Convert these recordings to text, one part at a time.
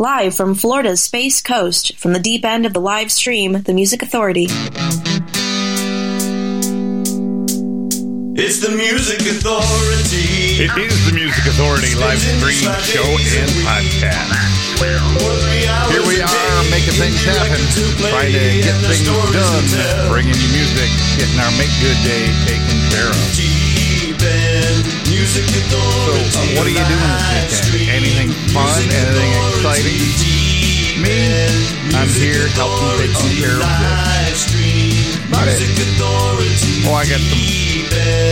Live from Florida's Space Coast, from the deep end of the live stream, The Music Authority. It's the Music Authority. It is the Music Authority live stream show and podcast. Here we are making things happen, trying to get things done, bringing you music, getting our Make Good Day taken care of. Music So, uh, what are you doing this weekend? Anything fun? Anything exciting? Me, I'm here helping taking care of this. About it. Oh, I got some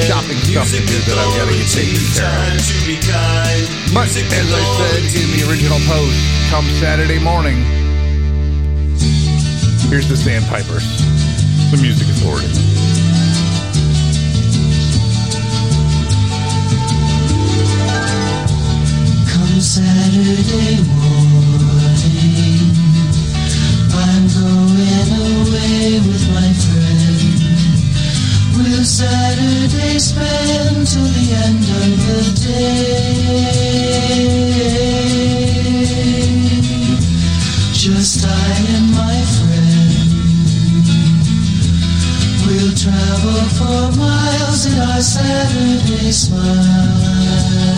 shopping stuff to do that I've got to get taken care of. But as I said in the original post, come Saturday morning, here's the Sandpipers, the Music Authority. Saturday morning, I'm going away with my friend. Will Saturday spend till the end of the day? Just I and my friend. We'll travel for miles in our Saturday smiles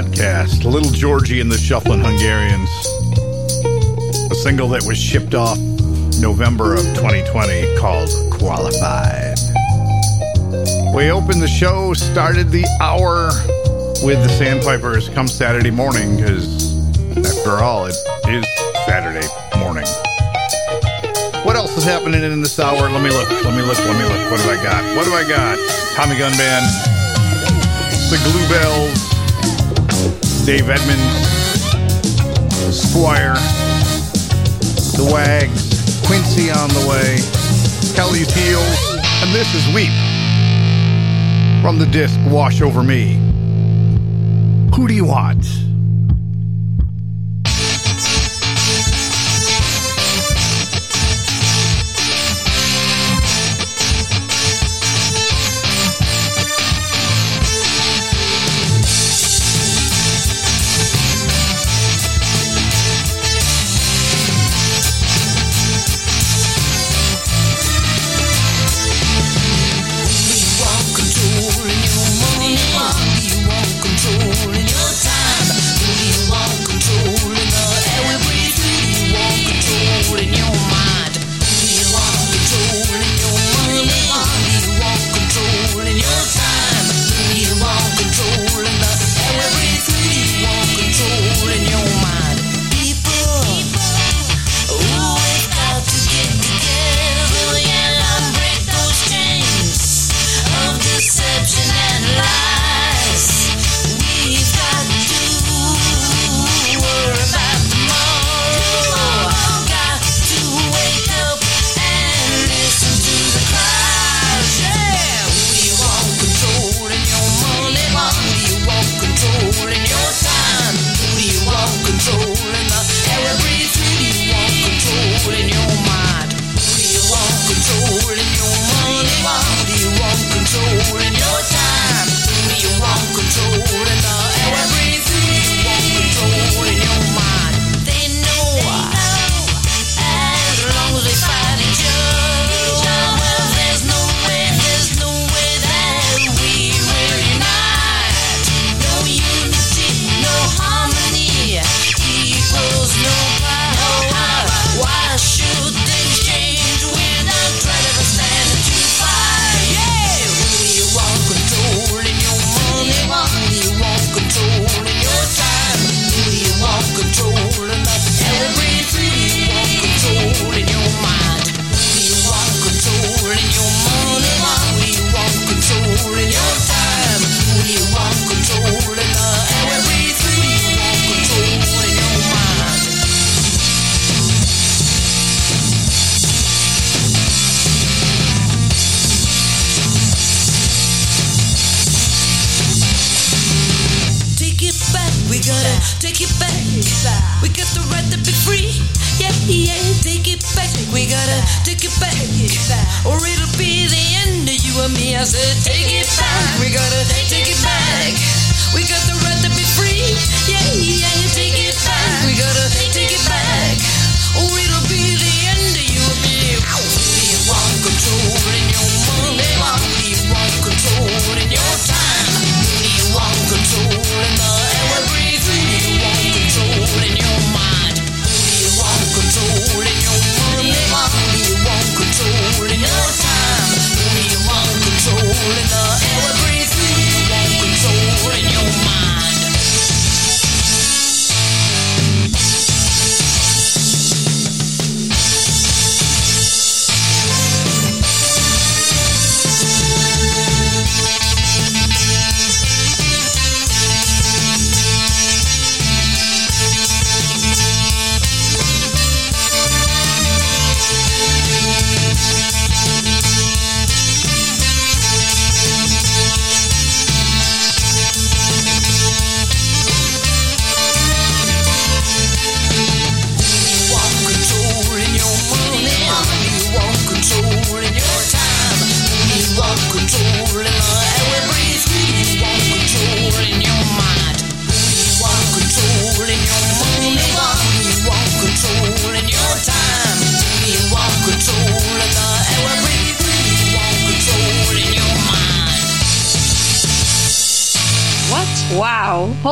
podcast. Little Georgie and the Shuffling Hungarians. A single that was shipped off November of 2020 called Qualified. We opened the show, started the hour with the Sandpipers come Saturday morning because, after all, it is Saturday morning. What else is happening in this hour? Let me look, let me look, let me look. What do I got? What do I got? Tommy Gun Band the Glue Bells, Dave Edmunds, Squire, the Wags, Quincy on the way, Kelly's Heels, and this is Weep from the disc Wash Over Me. Who do you want?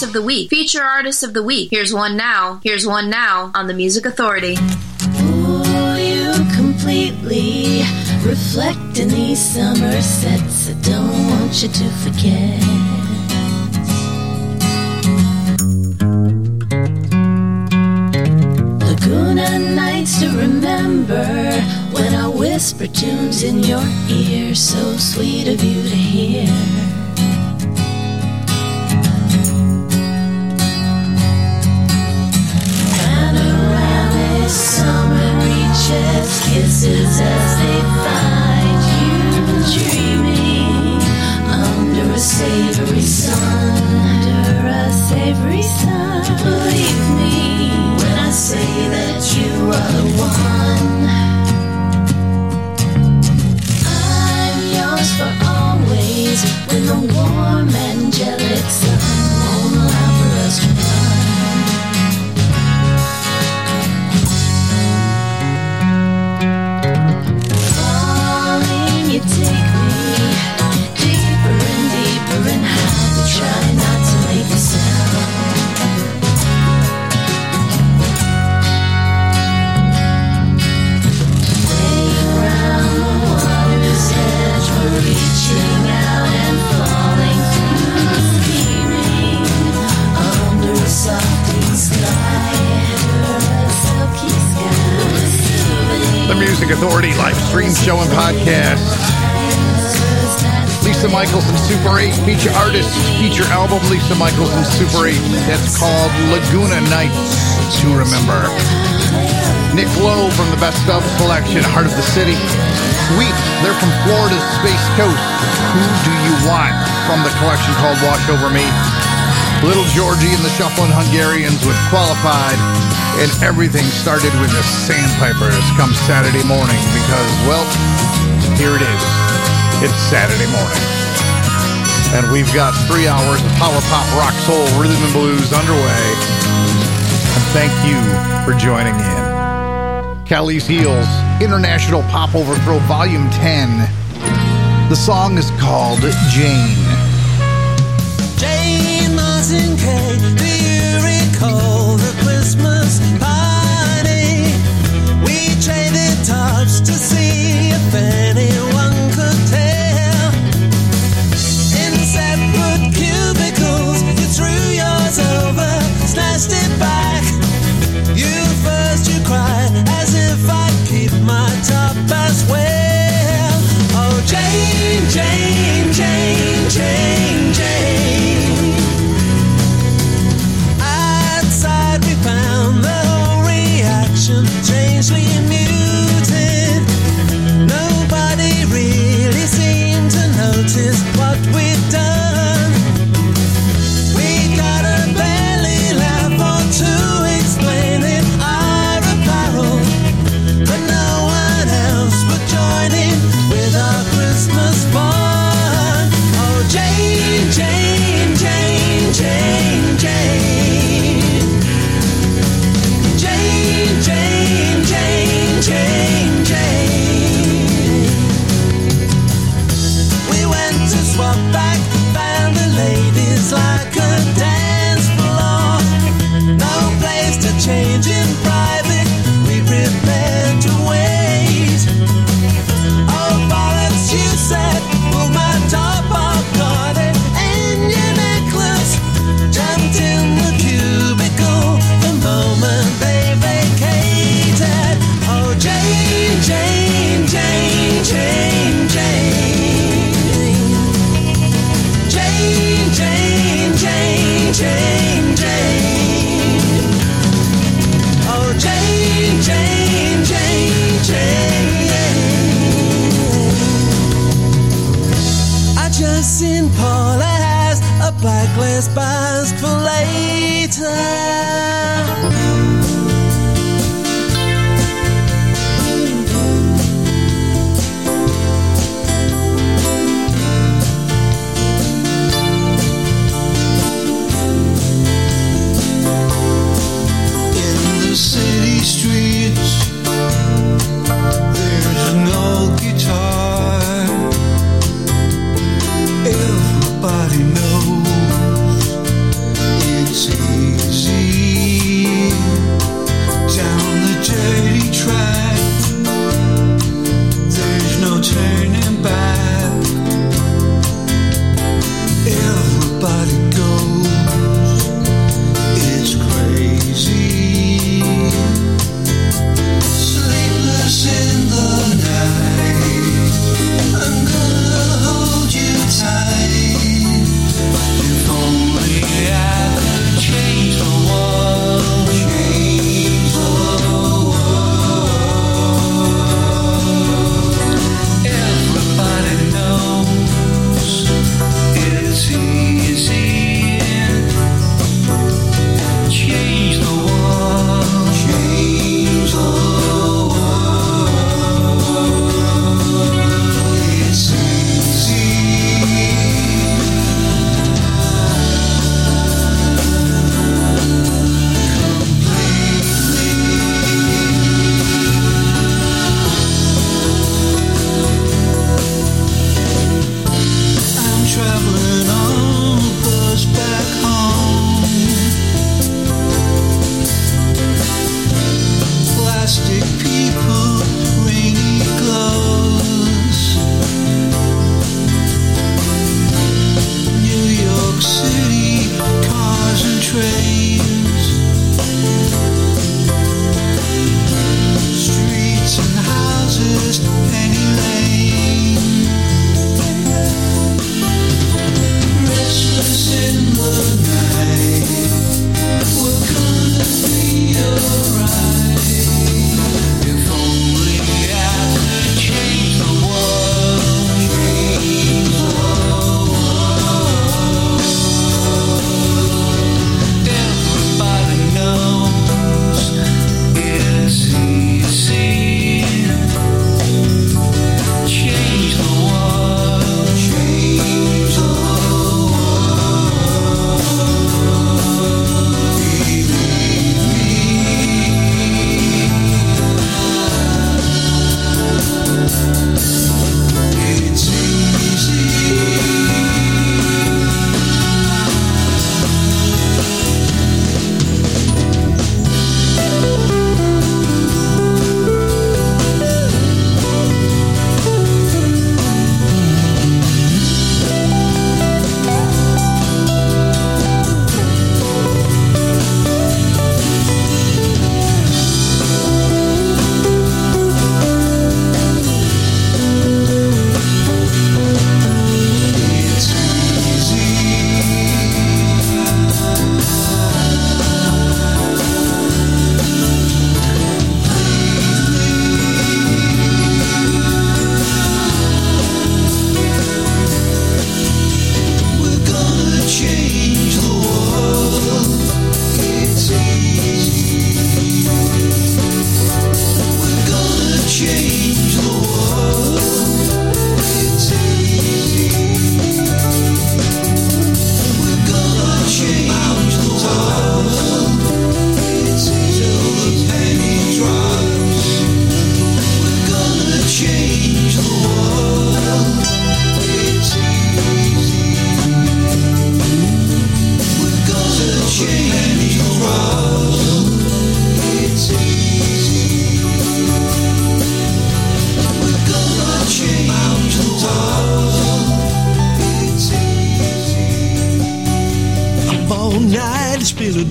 Artist of the Week, Feature artists of the Week. Here's one now. Here's one now on the Music Authority. Ooh, you completely reflect in these summer sets. I don't want you to forget. Laguna nights to remember when I whisper tunes in your ear, so sweet of you to hear. kisses as they find you dreaming under a savory sun. Under a savory sun. Believe me when I say that you are the one. I'm yours for always when the show and podcast. Lisa Mychols and Super 8 feature artist, feature album Lisa Mychols and Super 8. That's called Laguna Nights to Remember. Nick Lowe from the Best of collection, Heart of the City. Sweet, they're from Florida's Space Coast. Who Do You Want from the collection called Wash Over Me. Little Georgie and the Shuffling Hungarians with Qualified. And everything started with the Sandpipers come Saturday morning because, well, here it is. It's Saturday morning. And we've got three hours of power pop, rock, soul, rhythm, and blues underway. And thank you for joining in. Kelly's Heels, International Pop Overthrow Volume 10. The song is called Jane. Jane do you recall the Christmas party? We traded tops to see if anyone could tell. In separate cubicles, you threw yours over, snatched it back. You first, you cried as if I'd keep my top as well. Oh, Jane, Jane, Jane, Jane, Jane, reaction strangely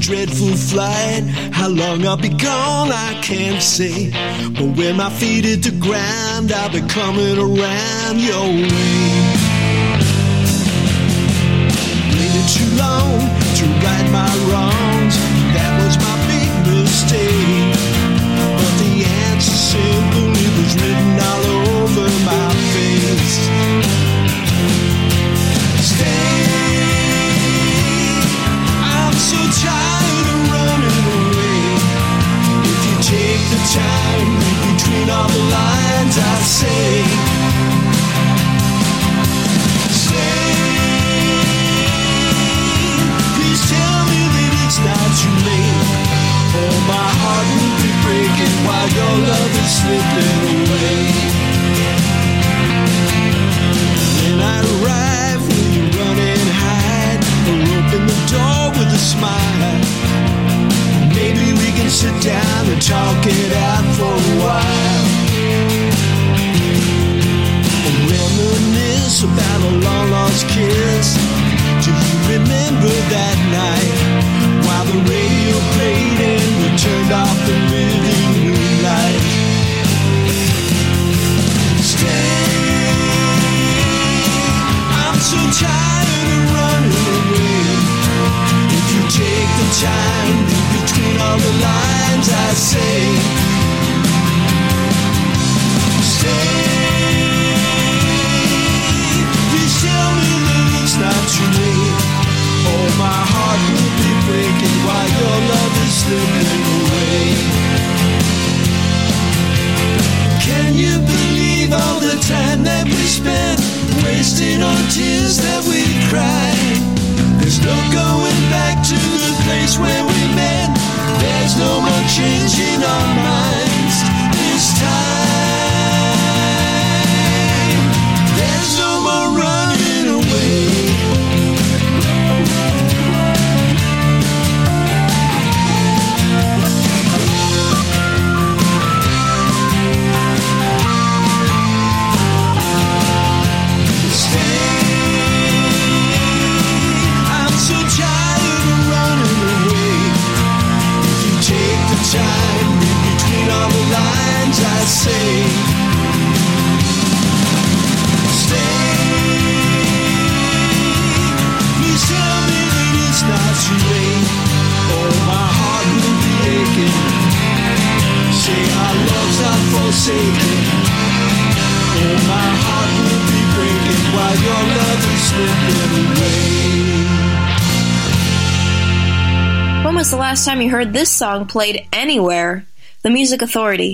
dreadful flight. How long I'll be gone, I can't say. But when my feet hit the ground, I'll be coming around your way. Waited too long to right my wrongs. That was my big mistake. But the answer simply was written all over my face. Time, read between all the lines, I say. Stay. Please tell me that it's not too late. My heart will be breaking while your love is slipping away. When I arrive, will you run and hide? Or open the door with a smile? Maybe we can sit down and talk it out for a while. Or reminisce about a long lost kiss. Do you remember that night? While the radio played and we turned off the living room light. Stay. I'm so tired of running away. If you take the time, between all the lines, I say. Stay. Please tell me that it's not too late. Oh, my heart will be breaking while your love is slipping heard this song played anywhere? The Music Authority.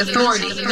Authority.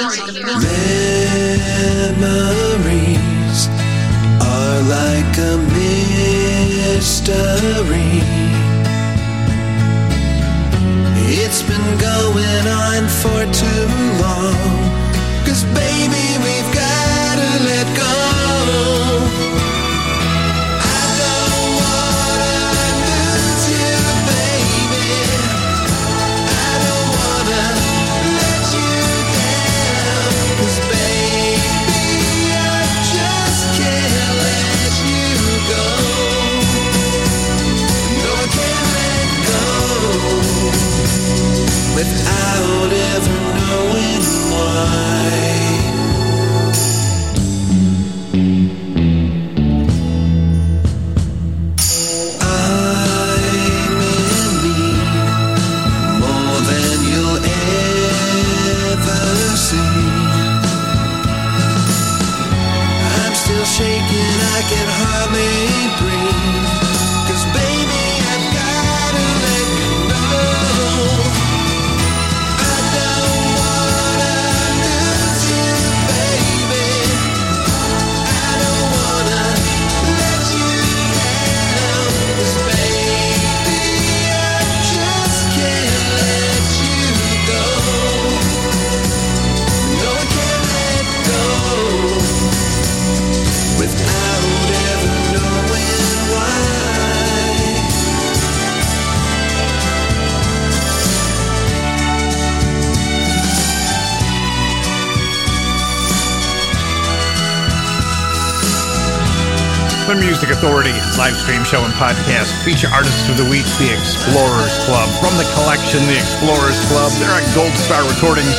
Live stream show and podcast. Feature artists of the week, The Explorers Club. From the collection, The Explorers Club. They're at Gold Star Recordings.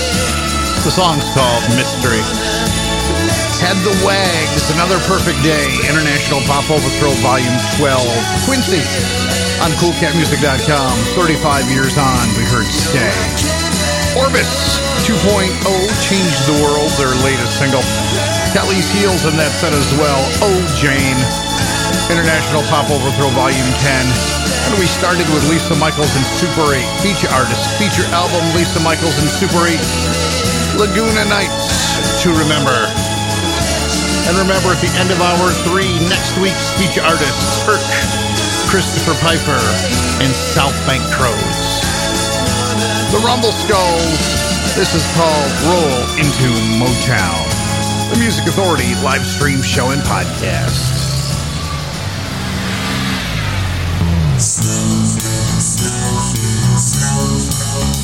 The song's called Mystery. Head the Wags, Another Perfect Day, International Pop Overthrow Volume 12. Quincy on CoolCatMusic.com. 35 years on, we heard Stay. Orbis 2.0 changed the world, their latest single. Kelly's Heels in that set as well. Oh, Jane. International Pop Overthrow Volume 10. And we started with Lisa Mychols and Super 8. Feature artist, feature album Lisa Mychols and Super 8. Laguna Nights to remember. And remember at the end of hour three, next week's feature artists, Irk, Christopher Piper, and South Bank Crows. The Rumble Skulls. This is called Roll into Motown. The Music Authority live stream show and podcast.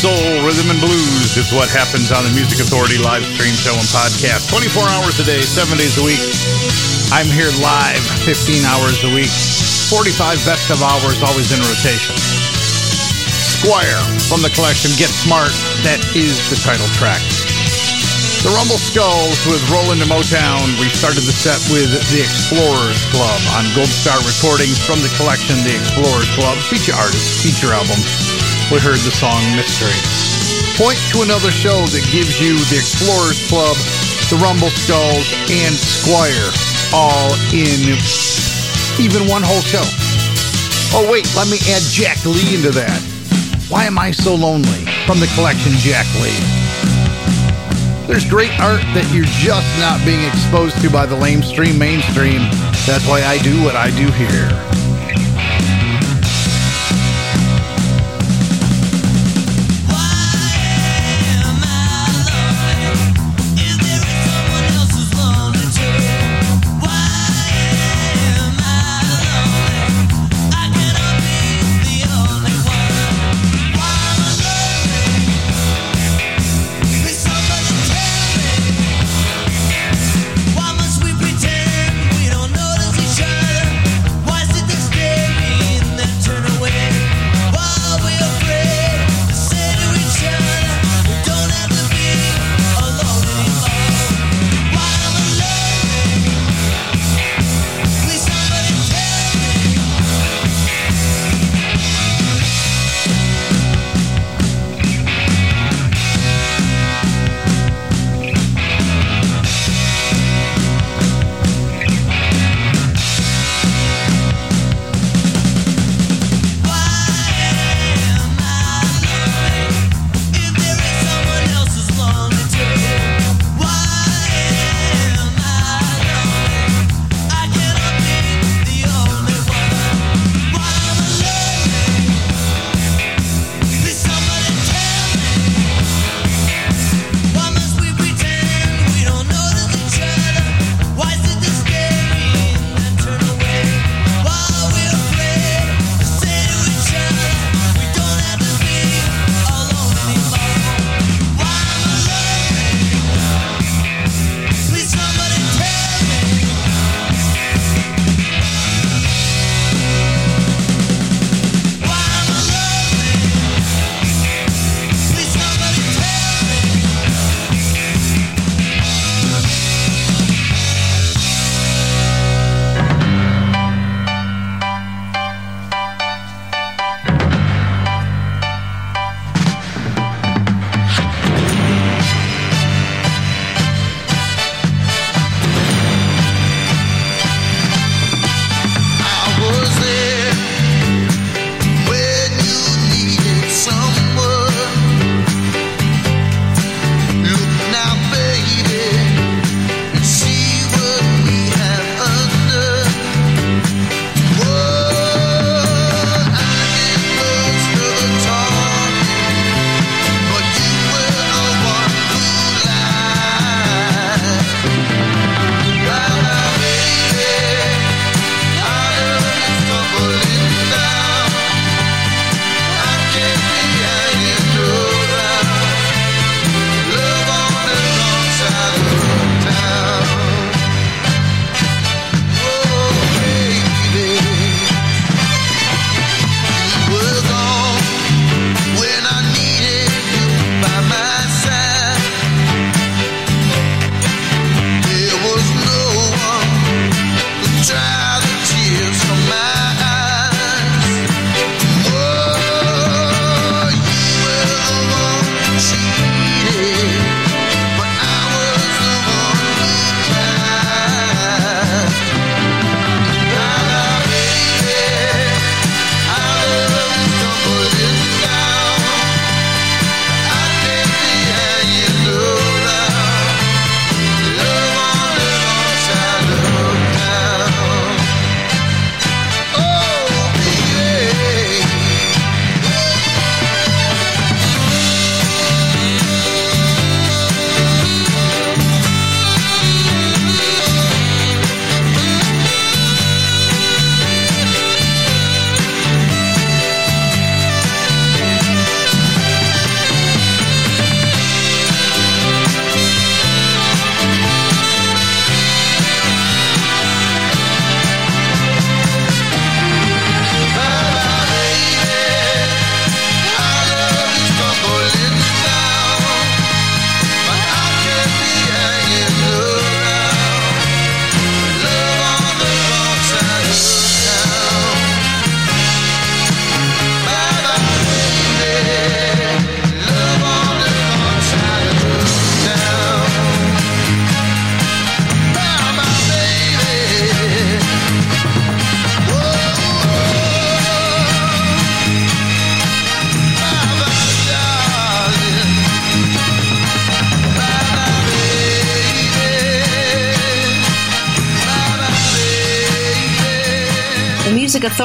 soul, rhythm, and blues is what happens on the Music Authority live stream show and podcast. 24 hours a day, 7 days a week. I'm here live 15 hours a week. 45 best of hours always in rotation. Squire from the collection Get Smart. That is the title track. The Rumble Skulls with Rollin' to Motown. We started the set with The Explorers Club on Gold Star Recordings from the collection The Explorers Club. Feature artist, feature album. We heard the song Mystery. Point to another show that gives you The Explorers Club, The Rumble Skulls, and Squire all in even one whole show. Oh, wait, let me add Jack Lee into that. Why Am I So Lonely? From the collection Jack Lee. There's great art that you're just not being exposed to by the lamestream mainstream. That's why I do what I do here.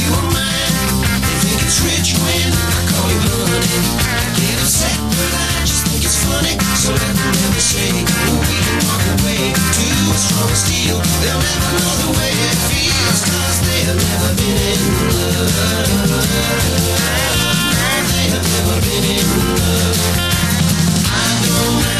You are mine. They think it's rich when I call you. I get upset, but I just think it's funny. So let them never say we can walk away steel. They'll never know the way it feels, cause they have never been in love. They have never been in love. I don't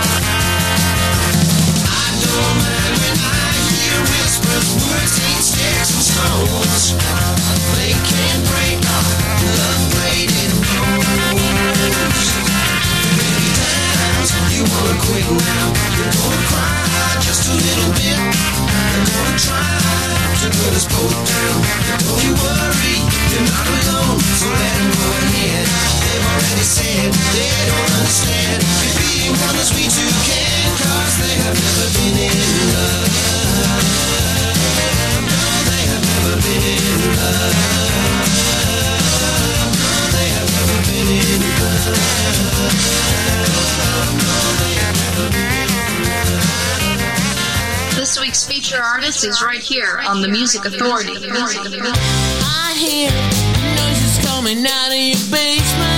They can't break you wanna quit now. You're gonna cry just a little bit. They're gonna try to put us both down. Don't you worry, you're not alone. So let them go ahead. They've already said they don't understand. You're being one as we two can. Cause they have never been in love. No, they have never been in love. This week's feature artist is right here on the Music Authority. I hear noises coming out of your basement.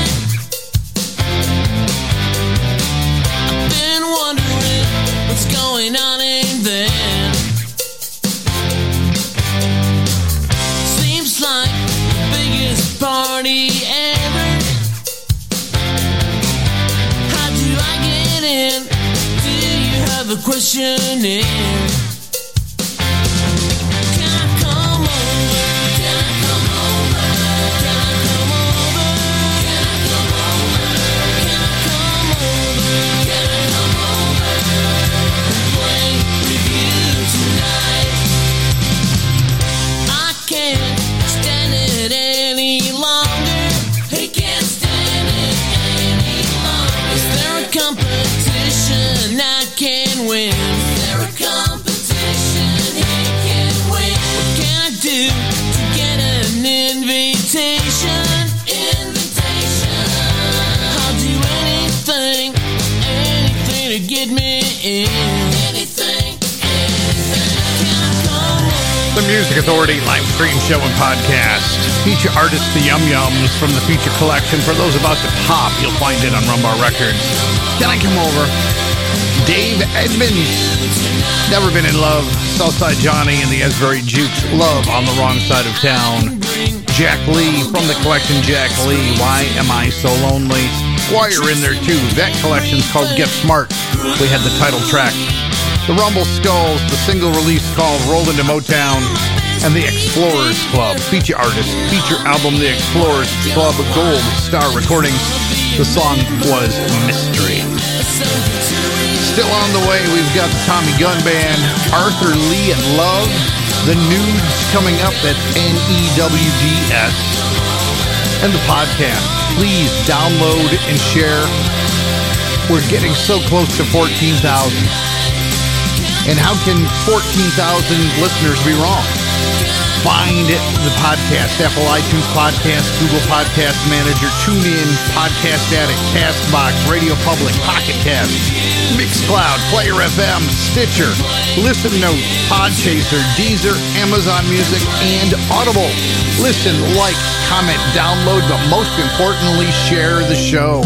Feature artist The Yum Yums from the feature collection. For those about to pop, you'll find it on Rumbar Records. Can I come over? Dave Edmunds. Never been in love. Southside Johnny and the Asbury Jukes. Love on the wrong side of town. Jack Lee from the collection Jack Lee. Why am I so lonely? Squire in there too. That collection's called Get Smart. We had the title track. The Rumble Skulls, the single release called Rolled into Motown, and the Explorers Club, feature artist, feature album The Explorers Club Gold Star Recordings. The song was Mystery. Still on the way, we've got the Tommy Gunn Band, Arthur Lee and Love, the Nudes coming up at NEWDS, and the podcast. Please download and share. We're getting so close to 14,000. And how can 14,000 listeners be wrong? Find the podcast, Apple iTunes Podcast, Google Podcast Manager, TuneIn, Podcast Addict, CastBox, Radio Public, Pocket Cast, Mixcloud, Player FM, Stitcher, Listen Notes, Podchaser, Deezer, Amazon Music, and Audible. Listen, like, comment, download, but most importantly, share the show.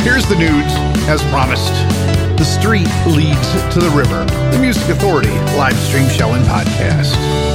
Here's the news, as promised street leads to the river. The Music Authority live stream show and podcast.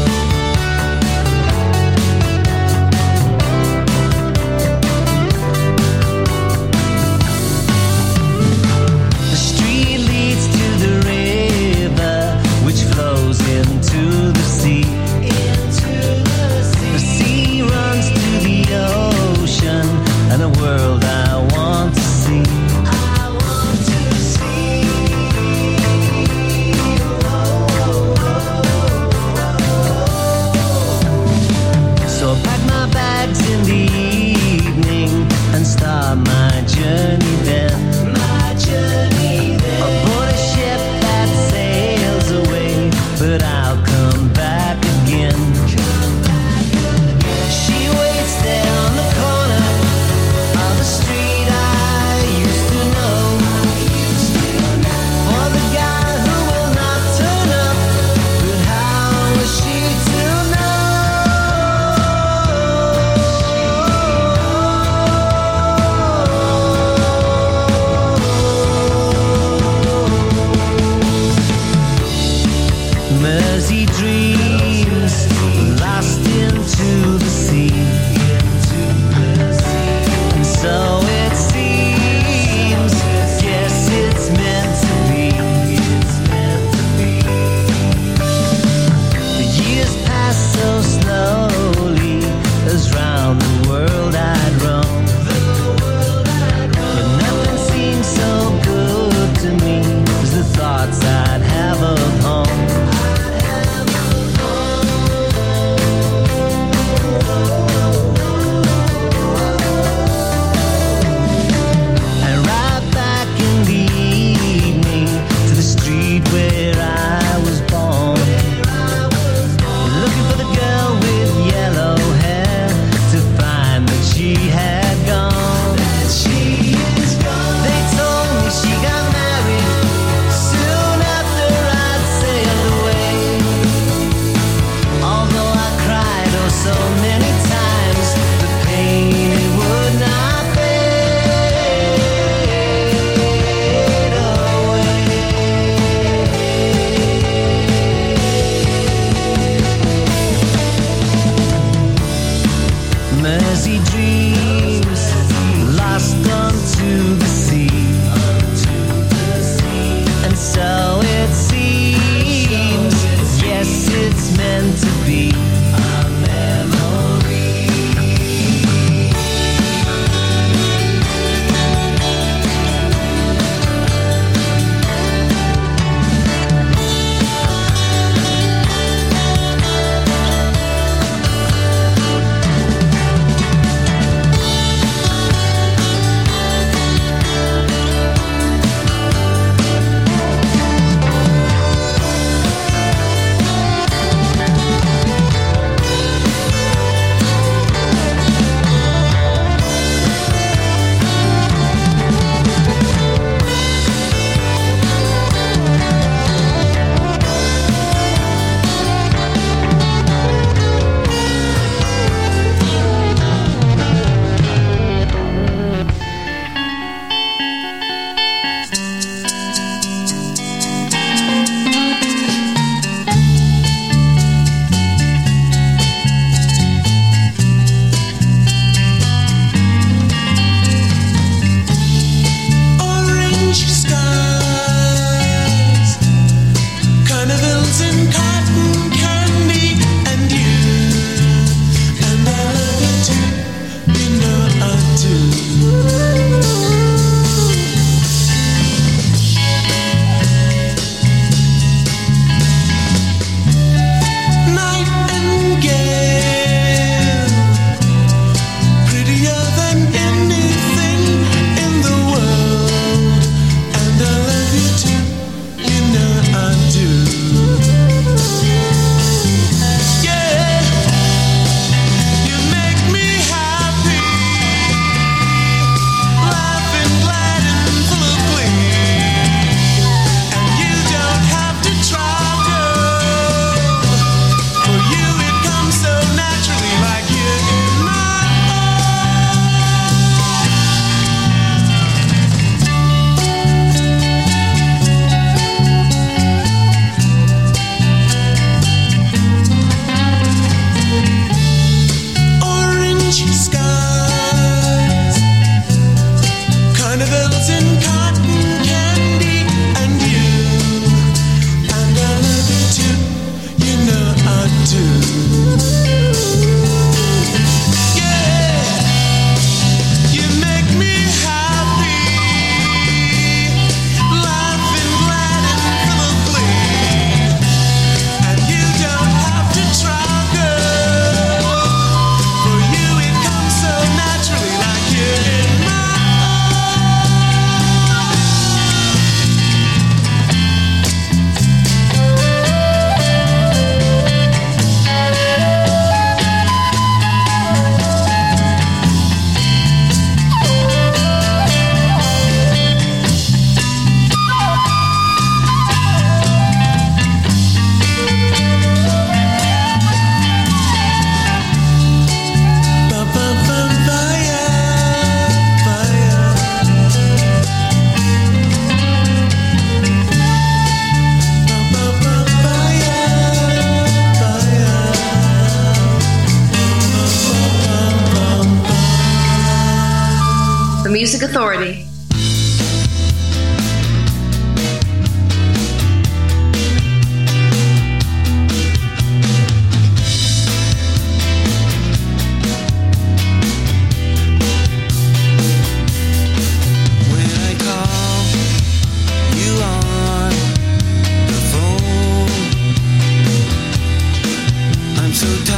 so